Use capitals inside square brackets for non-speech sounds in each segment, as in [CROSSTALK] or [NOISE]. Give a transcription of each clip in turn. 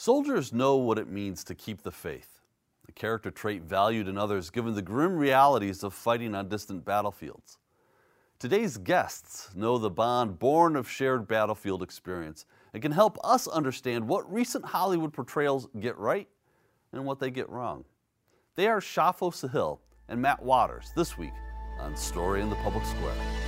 Soldiers know what it means to keep the faith, a character trait valued in others given the grim realities of fighting on distant battlefields. Today's guests know the bond born of shared battlefield experience and can help us understand what recent Hollywood portrayals get right and what they get wrong. They are Shafo Sahil and Matt Waters this week on Story in the Public Square.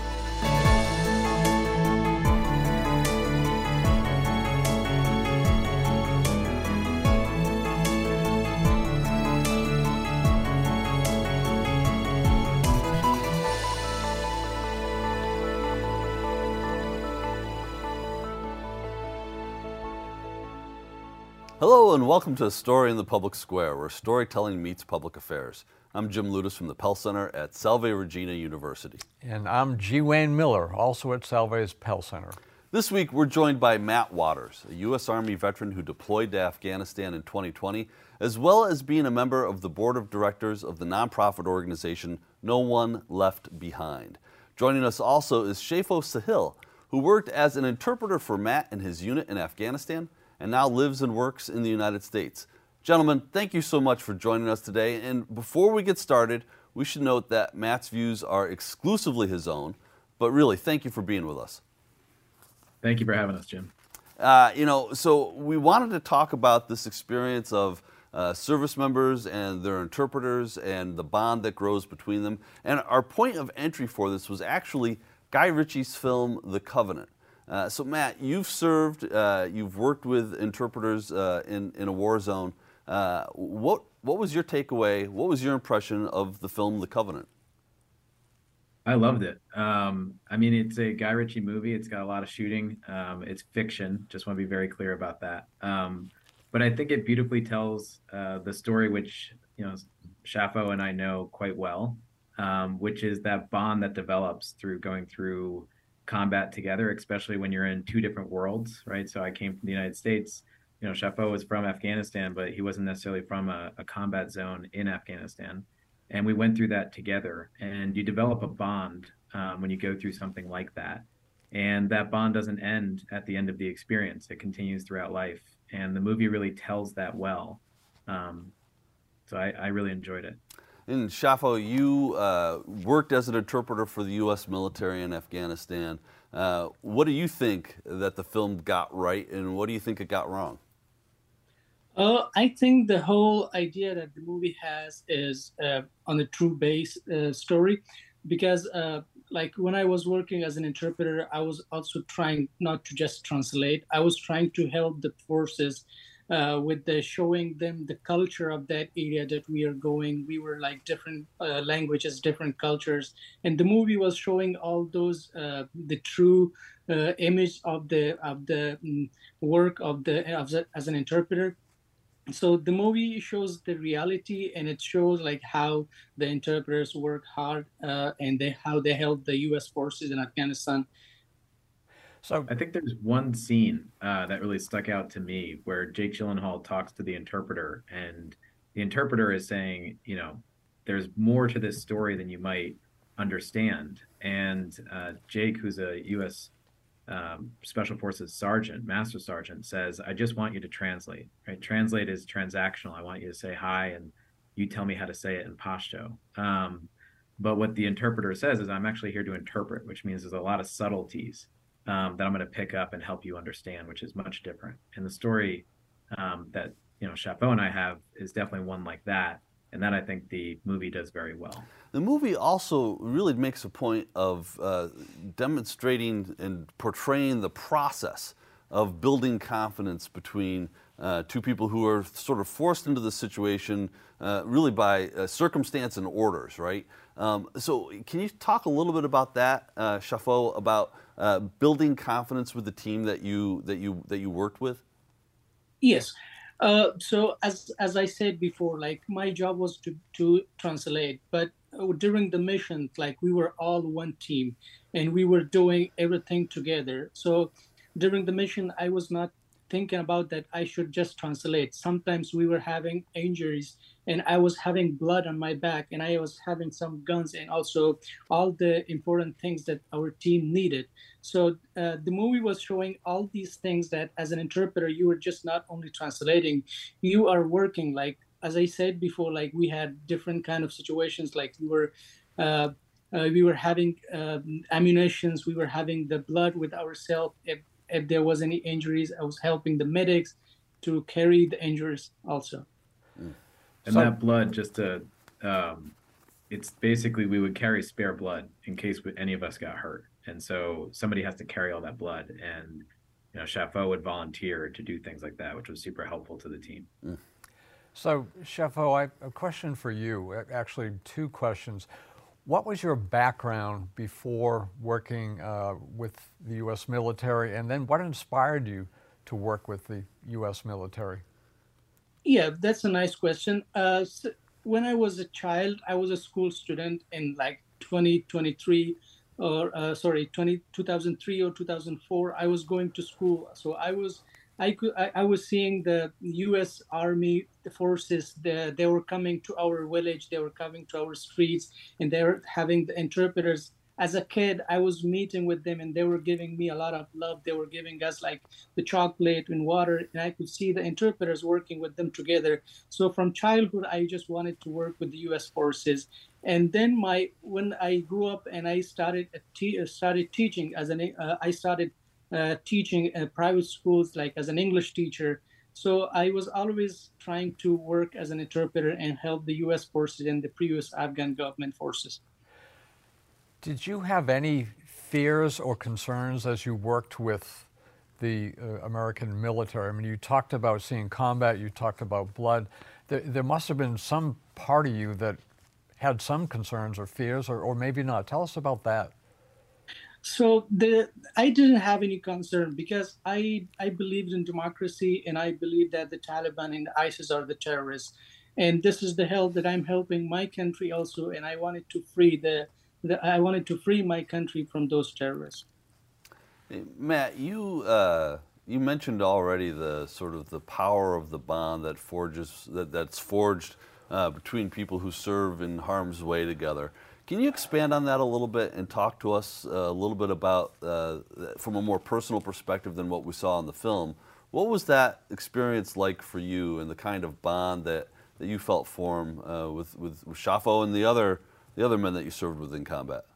Hello and welcome to A Story in the Public Square, where storytelling meets public affairs. I'm Jim Ludes from the Pell Center at Salve Regina University. And I'm G. Wayne Miller, also at Salve's Pell Center. This week we're joined by Matt Waters, a U.S. Army veteran who deployed to Afghanistan in 2020, as well as being a member of the board of directors of the nonprofit organization No One Left Behind. Joining us also is Shafo Sahil, who worked as an interpreter for Matt and his unit in Afghanistan and now lives and works in the United States. Gentlemen, thank you so much for joining us today. And before we get started, we should note that Matt's views are exclusively his own, but really, thank you for being with us. Thank you for having us, Jim. Uh, you know, so we wanted to talk about this experience of uh, service members and their interpreters and the bond that grows between them. And our point of entry for this was actually Guy Ritchie's film, The Covenant. Uh, so, Matt, you've served, uh, you've worked with interpreters uh, in, in a war zone. Uh, what, what was your takeaway? What was your impression of the film The Covenant? I loved it. Um, I mean, it's a Guy Ritchie movie. It's got a lot of shooting. Um, it's fiction. Just want to be very clear about that. Um, but I think it beautifully tells uh, the story, which you know, Shafo and I know quite well, um, which is that bond that develops through going through combat together, especially when you're in two different worlds, right? So I came from the United States. You know, Shafo was from Afghanistan, but he wasn't necessarily from a, a combat zone in Afghanistan. And we went through that together. And you develop a bond um, when you go through something like that. And that bond doesn't end at the end of the experience, it continues throughout life. And the movie really tells that well. Um, so I, I really enjoyed it. And Shafo, you uh, worked as an interpreter for the U.S. military in Afghanistan. Uh, what do you think that the film got right, and what do you think it got wrong? Uh, I think the whole idea that the movie has is uh, on a true base uh, story, because uh, like when I was working as an interpreter, I was also trying not to just translate. I was trying to help the forces uh, with the showing them the culture of that area that we are going. We were like different uh, languages, different cultures, and the movie was showing all those uh, the true uh, image of the of the um, work of the, of the as an interpreter. So the movie shows the reality, and it shows like how the interpreters work hard uh, and they how they help the U.S. forces in Afghanistan so I think there's one scene uh, that really stuck out to me where Jake Gyllenhaal talks to the interpreter, and the interpreter is saying, you know, there's more to this story than you might understand. And uh, Jake, who's a U.S. Um, Special Forces sergeant, master sergeant, says, "I just want you to translate. Right? Translate is transactional. I want you to say hi, and you tell me how to say it in Pashto." Um, but what the interpreter says is, "I'm actually here to interpret," which means there's a lot of subtleties um, that I'm going to pick up and help you understand, which is much different. And the story um, that you know Shafo and I have is definitely one like that, and that I think the movie does very well. The movie also really makes a point of uh, demonstrating and portraying the process of building confidence between uh, two people who are sort of forced into the situation uh, really by uh, circumstance and orders, right? Um, so, can you talk a little bit about that, uh, about uh, building confidence with the team that you that you that you worked with? Yes. Uh, so as as I said before, like my job was to to translate, but during the mission, like we were all one team, and we were doing everything together. So during the mission, I was not thinking about that I should just translate. Sometimes we were having injuries and I was having blood on my back and I was having some guns and also all the important things that our team needed. So uh, the movie was showing all these things that as an interpreter, you were just not only translating, you are working like, as I said before, like we had different kind of situations, like we were uh, uh, we were having um, ammunitions, we were having the blood with ourselves. If there was any injuries, I was helping the medics to carry the injuries also. And so, that blood, just to, um, it's basically we would carry spare blood in case any of us got hurt, and so somebody has to carry all that blood, and you know, Shafo would volunteer to do things like that, which was super helpful to the team. So, Shafo, I have a question for you. Actually, two questions. What was your background before working uh, with the U.S. military, and then what inspired you to work with the U.S. military? Yeah, that's a nice question. Uh, so when I was a child, I was a school student in like 2023 or uh, sorry, 20, 2003 or 2004. I was going to school, so I was I could I, I, was seeing the U.S. Army forces. The, they were coming to our village. They were coming to our streets, and they were having the interpreters. As a kid, I was meeting with them, and they were giving me a lot of love. They were giving us like the chocolate and water, and I could see the interpreters working with them together. So from childhood, I just wanted to work with the U.S. forces. And then my when I grew up and I started te- started teaching as an uh, I started teaching uh, private schools like as an English teacher. So I was always trying to work as an interpreter and help the U.S. forces and the previous Afghan government forces. Did you have any fears or concerns as you worked with the uh, American military? I mean, you talked about seeing combat, you talked about blood. There, there must have been some part of you that had some concerns or fears, or, or maybe not. Tell us about that. So the I didn't have any concern because I I believed in democracy and I believe that the Taliban and ISIS are the terrorists, and this is the help that I'm helping my country also, and I wanted to free the, the I wanted to free my country from those terrorists. Matt, you uh, you mentioned already the sort of the power of the bond that forges that, that's forged uh, between people who serve in harm's way together. Can you expand on that a little bit and talk to us uh, a little bit about, uh, from a more personal perspective than what we saw in the film? What was that experience like for you and the kind of bond that, that you felt form uh, with, with, with Shafo and the other, the other men that you served with in combat?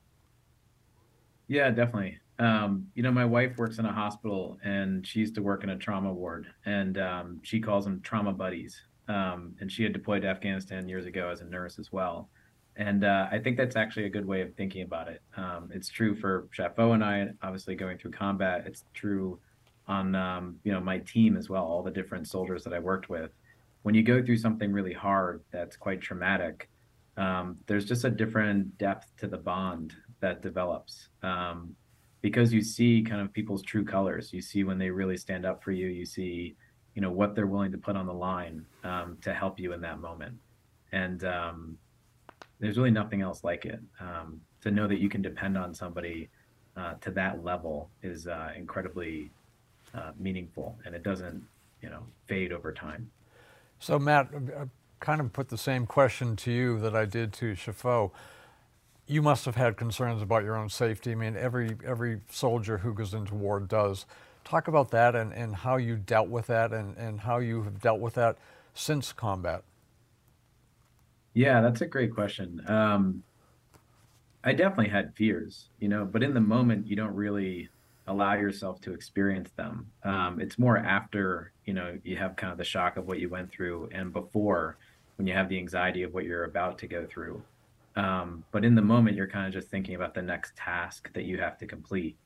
Yeah, definitely. Um, you know, my wife works in a hospital and she used to work in a trauma ward, and um, she calls them trauma buddies. Um, and she had deployed to Afghanistan years ago as a nurse as well. And uh, I think that's actually a good way of thinking about it. Um, it's true for Shafo and I, obviously going through combat. It's true on um, you know my team as well, all the different soldiers that I worked with. When you go through something really hard that's quite traumatic, um, there's just a different depth to the bond that develops um, because you see kind of people's true colors. You see when they really stand up for you. You see, you know, what they're willing to put on the line um, to help you in that moment. And um, there's really nothing else like it. Um, to know that you can depend on somebody uh, to that level is uh, incredibly uh, meaningful, and it doesn't, you know, fade over time. So, Matt, I uh, kind of put the same question to you that I did to Shafo. You must have had concerns about your own safety. I mean, every every soldier who goes into war does. Talk about that and, and how you dealt with that and, and how you have dealt with that since combat. Yeah, that's a great question. Um, I definitely had fears, you know, but in the moment, you don't really allow yourself to experience them. Um, it's more after, you know, you have kind of the shock of what you went through and before when you have the anxiety of what you're about to go through. Um, but in the moment, you're kind of just thinking about the next task that you have to complete.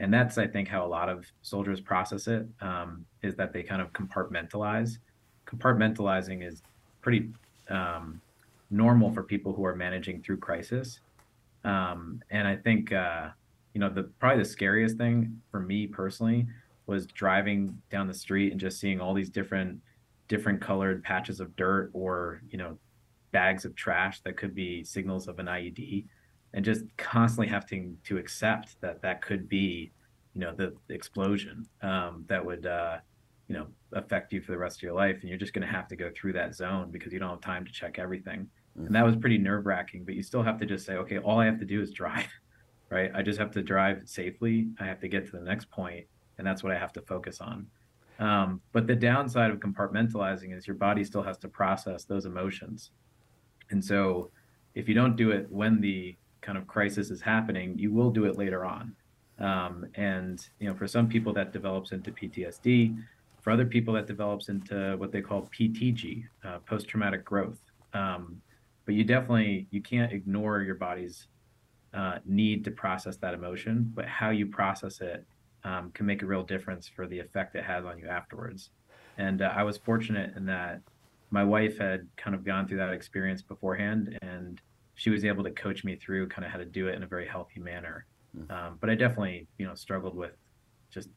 And that's, I think, how a lot of soldiers process it. Um, is that they kind of compartmentalize. Compartmentalizing is pretty um, normal for people who are managing through crisis. Um, and I think uh, you know the probably the scariest thing for me personally was driving down the street and just seeing all these different different colored patches of dirt or you know bags of trash that could be signals of an IED, and just constantly having to accept that that could be you know the, explosion um, that would uh, you know, affect you for the rest of your life, and you're just going to have to go through that zone because you don't have time to check everything. And that was pretty nerve wracking. But you still have to just say, okay, all I have to do is drive, [LAUGHS] right? I just have to drive safely. I have to get to the next point, and that's what I have to focus on. Um, but the downside of compartmentalizing is your body still has to process those emotions. And so if you don't do it when the kind of crisis is happening, you will do it later on. Um, and you know, for some people that develops into PTSD, for other people that develops into what they call PTG, uh, post-traumatic growth. Um, but you definitely you can't ignore your body's uh, need to process that emotion, but how you process it um, can make a real difference for the effect it has on you afterwards. And uh, I was fortunate in that my wife had kind of gone through that experience beforehand, and she was able to coach me through kind of how to do it in a very healthy manner. Hmm. Um, but I definitely, you know, struggled with just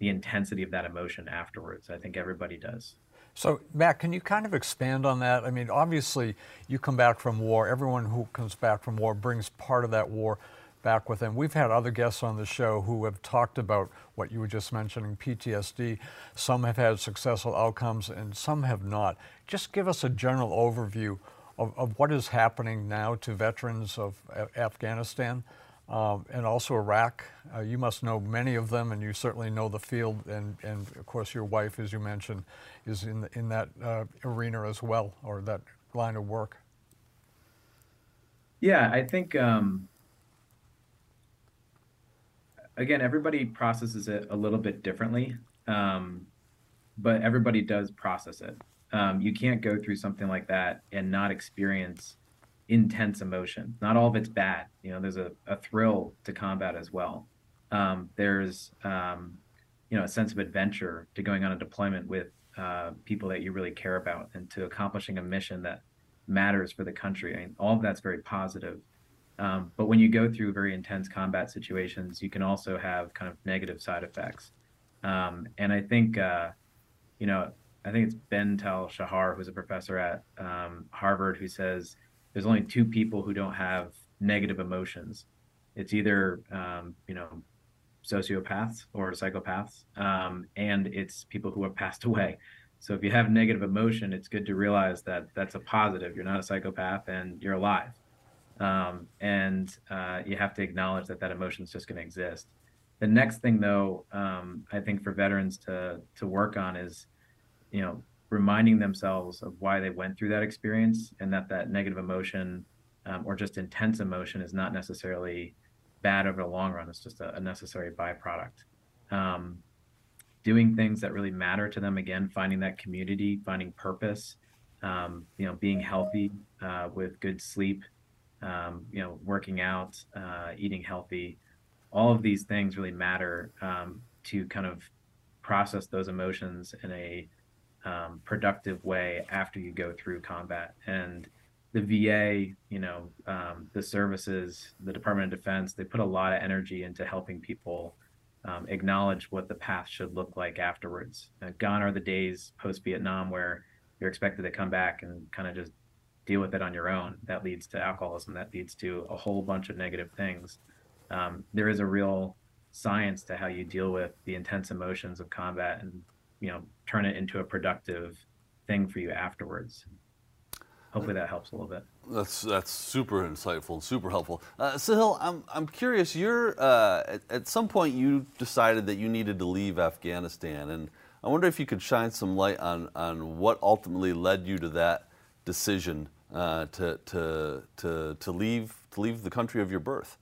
the intensity of that emotion afterwards. I think everybody does. So, Matt, can you kind of expand on that? I mean, obviously, you come back from war. Everyone who comes back from war brings part of that war back with them. We've had other guests on the show who have talked about what you were just mentioning, PTSD. Some have had successful outcomes and some have not. Just give us a general overview of, of what is happening now to veterans of Afghanistan um, and also Iraq. Uh, you must know many of them, and you certainly know the field. And, and of course, your wife, as you mentioned, is in, in that uh, arena as well, or that line of work. Yeah, I think um, again, everybody processes it a little bit differently, um, but everybody does process it. Um, you can't go through something like that and not experience intense emotion. Not all of it's bad. You know, there's a, a thrill to combat as well. Um, there's, um, you know, a sense of adventure to going on a deployment with uh, people that you really care about and to accomplishing a mission that matters for the country. I mean, all of that's very positive. Um, but when you go through very intense combat situations, you can also have kind of negative side effects. Um, and I think, uh, you know, I think it's Ben Tal Shahar, who's a professor at um, Harvard, who says there's only two people who don't have negative emotions. It's either, um, you know, sociopaths or psychopaths, um, and it's people who have passed away. So if you have negative emotion, it's good to realize that that's a positive. You're not a psychopath and you're alive um, and uh, you have to acknowledge that that emotion is just going to exist. The next thing, though, um, I think for veterans to to work on is, you know, reminding themselves of why they went through that experience, and that that negative emotion um, or just intense emotion is not necessarily bad over the long run. It's just a, a necessary byproduct. Um, doing things that really matter to them again, finding that community, finding purpose, um, you know, being healthy uh, with good sleep um, you know, working out, uh, eating healthy, all of these things really matter um, to kind of process those emotions in a um, productive way after you go through combat. And the VA, you know, um, the services, the Department of Defense, they put a lot of energy into helping people um, acknowledge what the path should look like afterwards. Uh, gone are the days post Vietnam where you're expected to come back and kind of just deal with it on your own. That leads to alcoholism. That leads to a whole bunch of negative things. Um, there is a real science to how you deal with the intense emotions of combat and you know turn it into a productive thing for you afterwards. Hopefully that helps a little bit. That's that's super insightful and super helpful. Uh, Sahil, I'm I'm curious. You're uh, at, at some point you decided that you needed to leave Afghanistan, and I wonder if you could shine some light on on what ultimately led you to that decision uh, to, to, to, to, leave, to leave the country of your birth?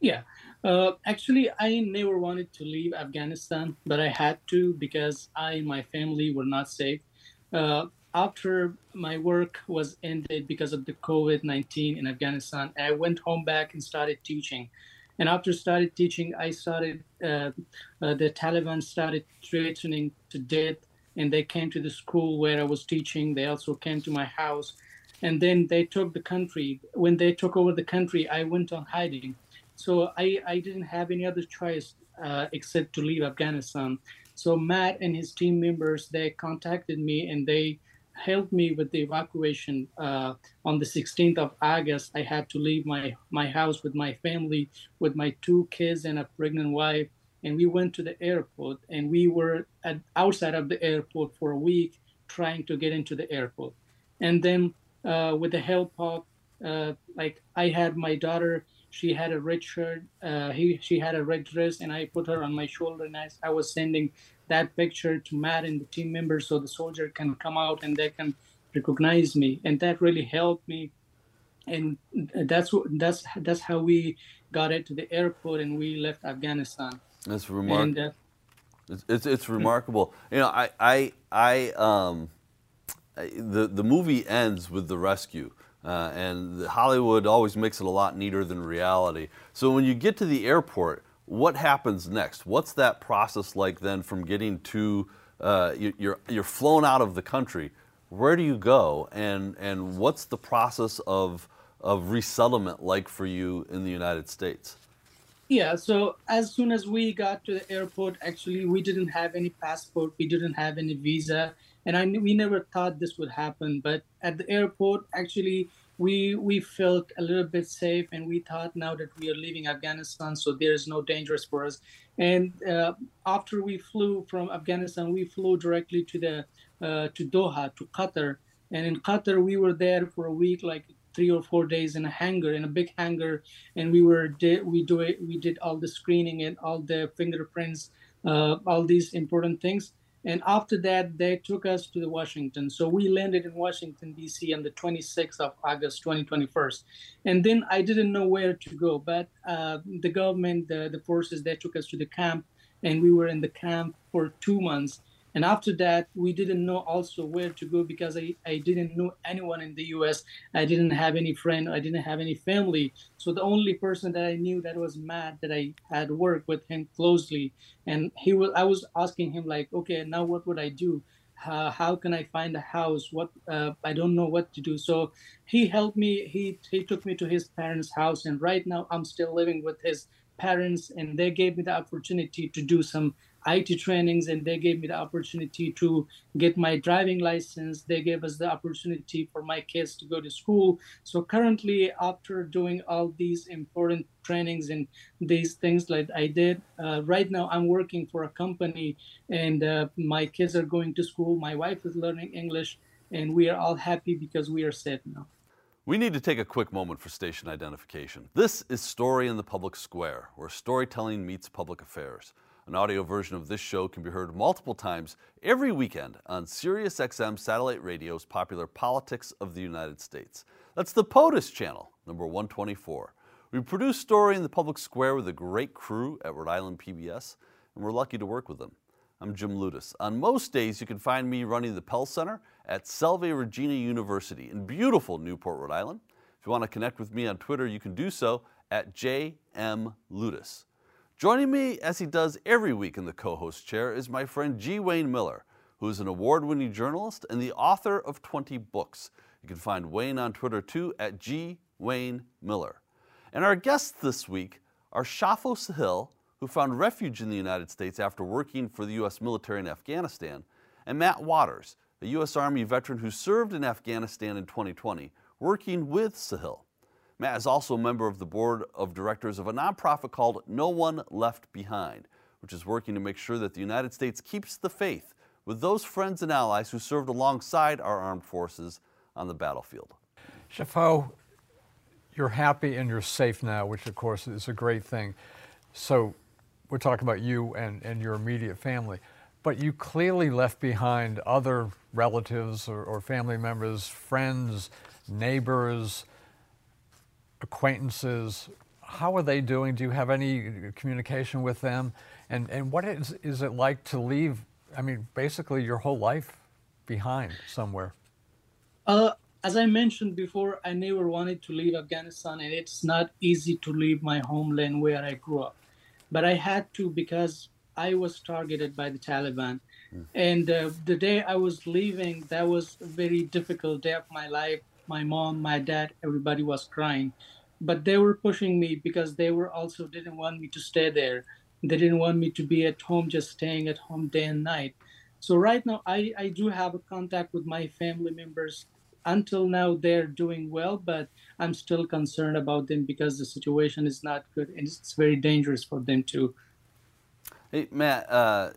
Yeah, uh, actually, I never wanted to leave Afghanistan, but I had to because I and my family were not safe. Uh, after my work was ended because of the COVID 19 in Afghanistan, I went home back and started teaching. And after started teaching, I started, uh, uh, the Taliban started threatening to death, and they came to the school where I was teaching. They also came to my house and then they took the country. When they took over the country, I went on hiding. So I, I didn't have any other choice uh, except to leave Afghanistan. So Matt and his team members, they contacted me and they helped me with the evacuation. Uh, on the 16th of August, I had to leave my, my house with my family, with my two kids and a pregnant wife and we went to the airport and we were at, outside of the airport for a week trying to get into the airport and then uh, with the help of uh, like i had my daughter she had a red shirt uh, he, she had a red dress and i put her on my shoulder and I, I was sending that picture to matt and the team members so the soldier can come out and they can recognize me and that really helped me and that's what that's that's how we got it to the airport and we left afghanistan that's remarkable. Uh, it's, it's, it's remarkable. You know, I I I um, the the movie ends with the rescue. Uh, and Hollywood always makes it a lot neater than reality. So when you get to the airport, what happens next? What's that process like then from getting to uh, you're you're flown out of the country? Where do you go, and and what's the process of of resettlement like for you in the United States? Yeah, so as soon as we got to the airport, actually, we didn't have any passport, we didn't have any visa, and I we never thought this would happen. But at the airport, actually, we we felt a little bit safe, and we thought now that we are leaving Afghanistan, so there is no dangerous for us. And uh, after we flew from Afghanistan, we flew directly to the uh, to Doha to Qatar, and in Qatar we were there for a week, like three or four days in a hangar in a big hangar and we were we do it we did all the screening and all the fingerprints uh, all these important things and after that they took us to the washington. So we landed in washington d.c on the 26th of august 2021 and then i didn't know where to go but uh, the government the, the forces they took us to the camp and we were in the camp for two months and after that, we didn't know also where to go because I, I didn't know anyone in the US. I didn't have any friend. I didn't have any family. So the only person that I knew that was Matt, that I had worked with him closely. And he was, I was asking him like, okay, now what would I do? Uh, how can I find a house? What uh, I don't know what to do. So he helped me. He he took me to his parents' house, and right now I'm still living with his parents, and they gave me the opportunity to do some IT trainings and they gave me the opportunity to get my driving license. They gave us the opportunity for my kids to go to school. So currently, after doing all these important trainings and these things like I did, uh, right now I'm working for a company and uh, my kids are going to school. My wife is learning English and we are all happy because we are safe now. We need to take a quick moment for station identification. This is Story in the Public Square, where storytelling meets public affairs. An audio version of this show can be heard multiple times every weekend on SiriusXM satellite radio's popular Politics of the United States. That's the POTUS channel, number 124. We produce Story in the Public Square with a great crew at Rhode Island PBS, and we're lucky to work with them. I'm Jim Ludes. On most days, you can find me running the Pell Center at Salve Regina University in beautiful Newport, Rhode Island. If you want to connect with me on Twitter, you can do so at JM Ludes. Joining me, as he does every week in the co host chair, is my friend G. Wayne Miller, who is an award winning journalist and the author of 20 books. You can find Wayne on Twitter too at G. Wayne Miller. And our guests this week are Shafo Sahil, who found refuge in the United States after working for the U.S. military in Afghanistan, and Matt Waters, a U.S. Army veteran who served in Afghanistan in 2020, working with Sahil. Matt is also a member of the board of directors of a nonprofit called No One Left Behind, which is working to make sure that the United States keeps the faith with those friends and allies who served alongside our armed forces on the battlefield. Shafo, you're happy and you're safe now, which of course is a great thing. So we're talking about you and, and your immediate family, but you clearly left behind other relatives or, or family members, friends, neighbors, acquaintances, how are they doing? Do you have any communication with them? And, and what is, is it like to leave, I mean, basically your whole life behind somewhere? Uh, as I mentioned before, I never wanted to leave Afghanistan, and it's not easy to leave my homeland where I grew up. But I had to because I was targeted by the Taliban. Mm. And uh, the day I was leaving, that was a very difficult day of my life my mom, my dad, everybody was crying. But they were pushing me because they were also didn't want me to stay there. They didn't want me to be at home, just staying at home day and night. So right now, I, I do have a contact with my family members. Until now, they're doing well, but I'm still concerned about them because the situation is not good and it's very dangerous for them too. Hey, Matt, uh,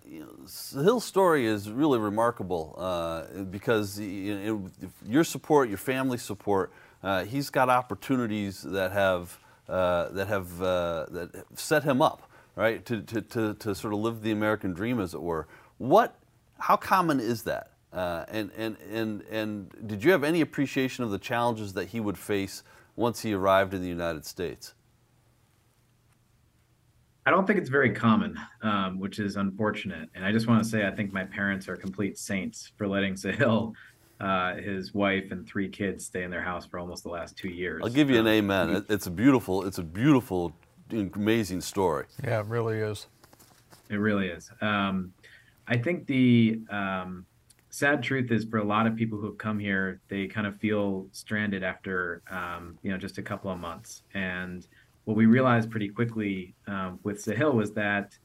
Hill's story is really remarkable uh, because your support, your family support, uh, he's got opportunities that have uh, that have uh, that set him up, right, to, to, to, to, sort of live the American dream, as it were. What, how common is that? Uh, and, and, and, and did you have any appreciation of the challenges that he would face once he arrived in the United States? I don't think it's very common, um, which is unfortunate. And I just want to say, I think my parents are complete saints for letting [LAUGHS] Sahil, uh, his wife, and three kids stay in their house for almost the last two years. I'll give you an um, amen. It's a beautiful, it's a beautiful, amazing story. Yeah, it really is. It really is. Um, I think the um, sad truth is for a lot of people who have come here, they kind of feel stranded after um, you know just a couple of months and what we realized pretty quickly um, with Sahil was that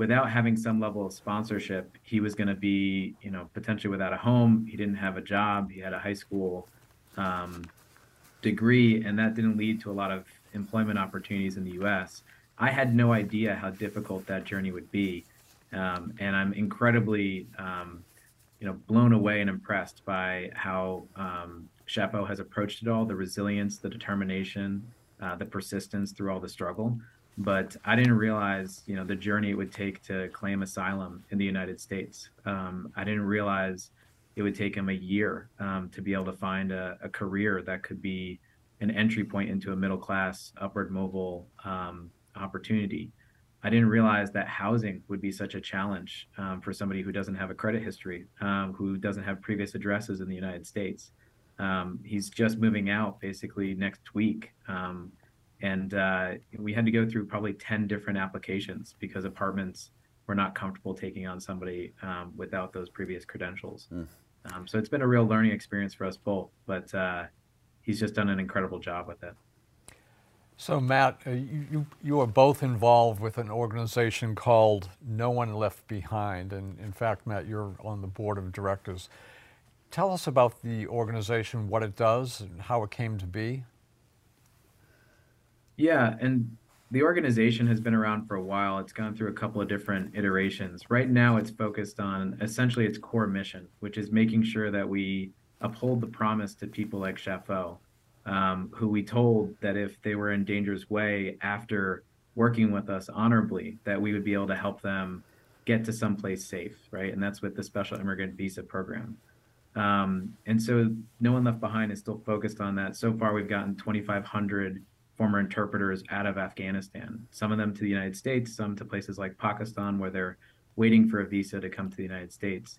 without having some level of sponsorship, he was going to be, you know, potentially without a home. He didn't have a job. He had a high school um, degree, and that didn't lead to a lot of employment opportunities in the U.S. I had no idea how difficult that journey would be, um, and I'm incredibly, um, you know, blown away and impressed by how um, Shafo has approached it all, the resilience, the determination, uh, the persistence through all the struggle. But I didn't realize, you know, the journey it would take to claim asylum in the United States. Um, I didn't realize it would take him a year um, to be able to find a, a, career that could be an entry point into a middle class, upward mobile um, opportunity. I didn't realize that housing would be such a challenge um, for somebody who doesn't have a credit history, um, who doesn't have previous addresses in the United States. Um, he's just moving out basically next week. Um, and uh, we had to go through probably 10 different applications because apartments were not comfortable taking on somebody um, without those previous credentials. Mm. so it's been a real learning experience for us both, but uh, he's just done an incredible job with it. So, Matt, uh, you, you are both involved with an organization called No One Left Behind. And in fact, Matt, you're on the board of directors. Tell us about the organization, what it does, and how it came to be. Yeah, and the organization has been around for a while. It's gone through a couple of different iterations. Right now, it's focused on essentially its core mission, which is making sure that we uphold the promise to people like Shafo, um, who we told that if they were in danger's way after working with us honorably, that we would be able to help them get to someplace safe, right? And that's with the Special Immigrant Visa Program. Um, and so No One Left Behind is still focused on that. So far, we've gotten 2,500 former interpreters out of Afghanistan, some of them to the United States, some to places like Pakistan where they're waiting for a visa to come to the United States.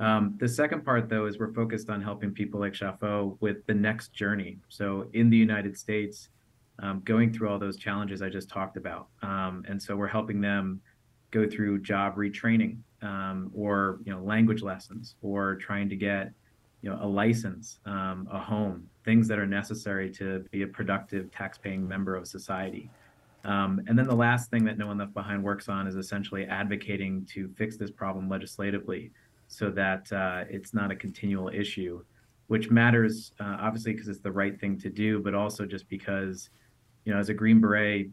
Um, the second part, though, is we're focused on helping people like Shafo with the next journey. So in the United States, um, going through all those challenges I just talked about. Um, and so we're helping them go through job retraining um, or you know language lessons or trying to get you know a license um, a home things that are necessary to be a productive tax-paying member of society. Um, and then the last thing that no one left behind works on is essentially advocating to fix this problem legislatively so that uh, it's not a continual issue which matters uh, obviously because it's the right thing to do but also just because you know as a green beret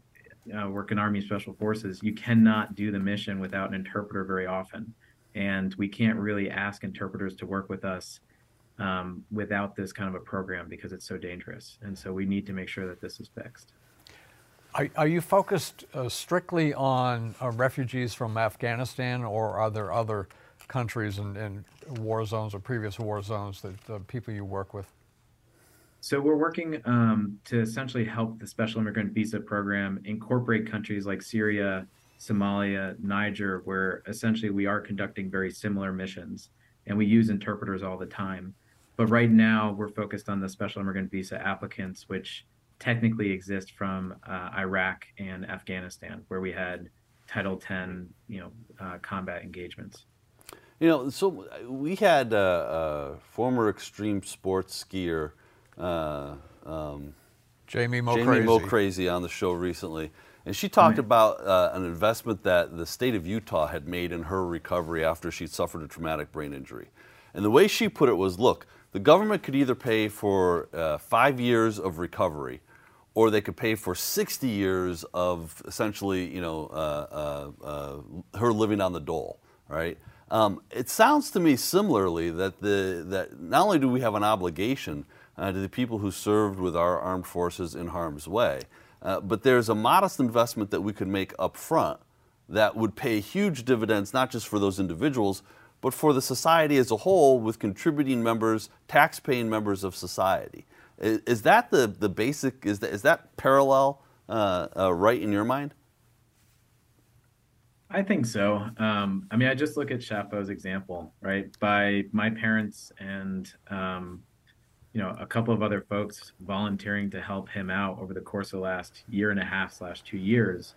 uh, work in Army Special Forces, you cannot do the mission without an interpreter very often. And we can't really ask interpreters to work with us um, without this kind of a program because it's so dangerous. And so we need to make sure that this is fixed. Are, are you focused uh, strictly on uh, refugees from Afghanistan, or are there other countries and, and war zones or previous war zones that people you work with? So we're working um, to essentially help the Special Immigrant Visa Program incorporate countries like Syria, Somalia, Niger, where essentially we are conducting very similar missions, and we use interpreters all the time. But right now, we're focused on the Special Immigrant Visa applicants, which technically exist from uh, Iraq and Afghanistan, where we had Title X, you know, uh, combat engagements. You know, so we had a, a former extreme sports skier uh, um, Jamie Mo Jamie Mo Crazy on the show recently, and she talked about uh, an investment that the state of Utah had made in her recovery after she'd suffered a traumatic brain injury. And the way she put it was, look, the government could either pay for uh, five years of recovery, or they could pay for 60 years of essentially, you know, uh, uh, uh, her living on the dole, right? Um, it sounds to me similarly that the that not only do we have an obligation uh, to the people who served with our armed forces in harm's way, uh, but there's a modest investment that we could make up front that would pay huge dividends, not just for those individuals, but for the society as a whole with contributing members, tax-paying members of society. Is, is that the, the basic, is that, is that parallel uh, uh, right in your mind? I think so. Um, I mean, I just look at Shafo's example, right? By my parents and um, you know a couple of other folks volunteering to help him out over the course of the last year and a half slash two years.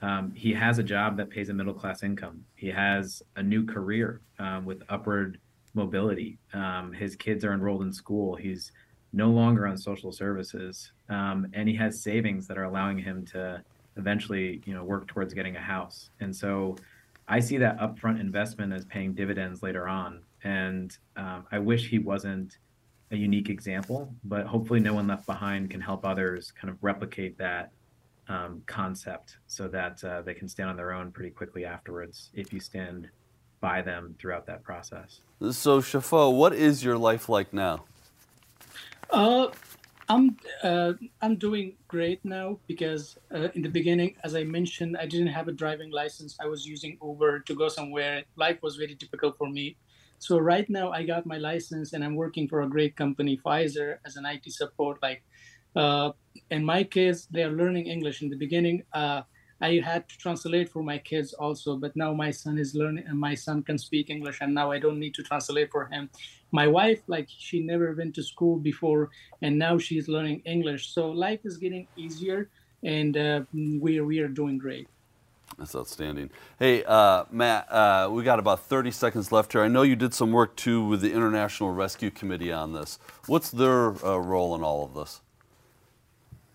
Um, he has a job that pays a middle class income. He has a new career um, with upward mobility. Um, his kids are enrolled in school. He's no longer on social services, um, and he has savings that are allowing him to eventually, you know, work towards getting a house. And so, I see that upfront investment as paying dividends later on. And um, I wish he wasn't a unique example, but hopefully, no one left behind can help others kind of replicate that um, concept so that uh, they can stand on their own pretty quickly afterwards if you stand by them throughout that process. So, Shafo, what is your life like now? Uh, I'm uh, I'm doing great now because uh, in the beginning, as I mentioned, I didn't have a driving license. I was using Uber to go somewhere. Life was very difficult for me. So right now, I got my license and I'm working for a great company, Pfizer, as an IT support. Like, uh, and my kids, they are learning English. In the beginning, uh, I had to translate for my kids also, but now my son is learning and my son can speak English and now I don't need to translate for him. My wife, like she never went to school before and now she's learning English. So life is getting easier and uh, we, we are doing great. That's outstanding. Hey, uh, Matt, uh, we got about 30 seconds left here. I know you did some work too with the International Rescue Committee on this. What's their uh, role in all of this?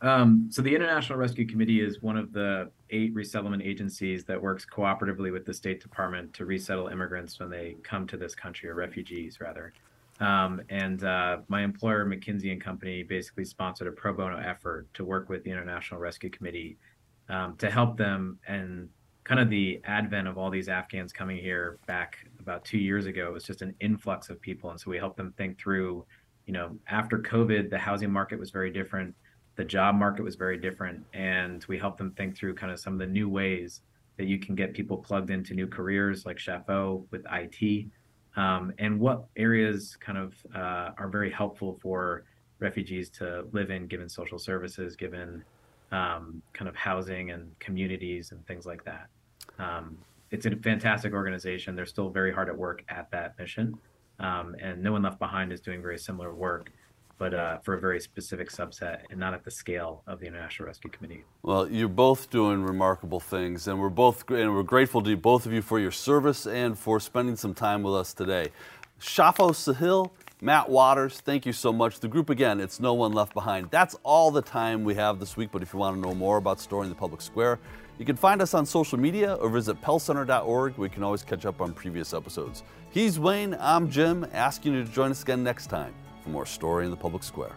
Um, so the International Rescue Committee is one of the eight resettlement agencies that works cooperatively with the State Department to resettle immigrants when they come to this country, or refugees rather. Um, and uh, my employer, McKinsey and Company, basically sponsored a pro bono effort to work with the International Rescue Committee um, to help them. And kind of the advent of all these Afghans coming here back about two years ago, was just an influx of people. And so we helped them think through, you know, after COVID, the housing market was very different the job market was very different and we helped them think through kind of some of the new ways that you can get people plugged into new careers like Shafo with IT um, and what areas kind of uh, are very helpful for refugees to live in given social services given um, kind of housing and communities and things like that um, it's a fantastic organization they're still very hard at work at that mission um, and no one left behind is doing very similar work but uh, for a very specific subset and not at the scale of the International Rescue Committee. Well, you're both doing remarkable things, and we're both and we're grateful to both of you for your service and for spending some time with us today. Shafo Sahil, Matt Waters, thank you so much. The group again, it's No One Left Behind. That's all the time we have this week, but if you want to know more about Story in the Public Square, you can find us on social media or visit pellcenter.org you can always catch up on previous episodes. He's Wayne, I'm Jim, asking you to join us again next time for more Story in the Public Square.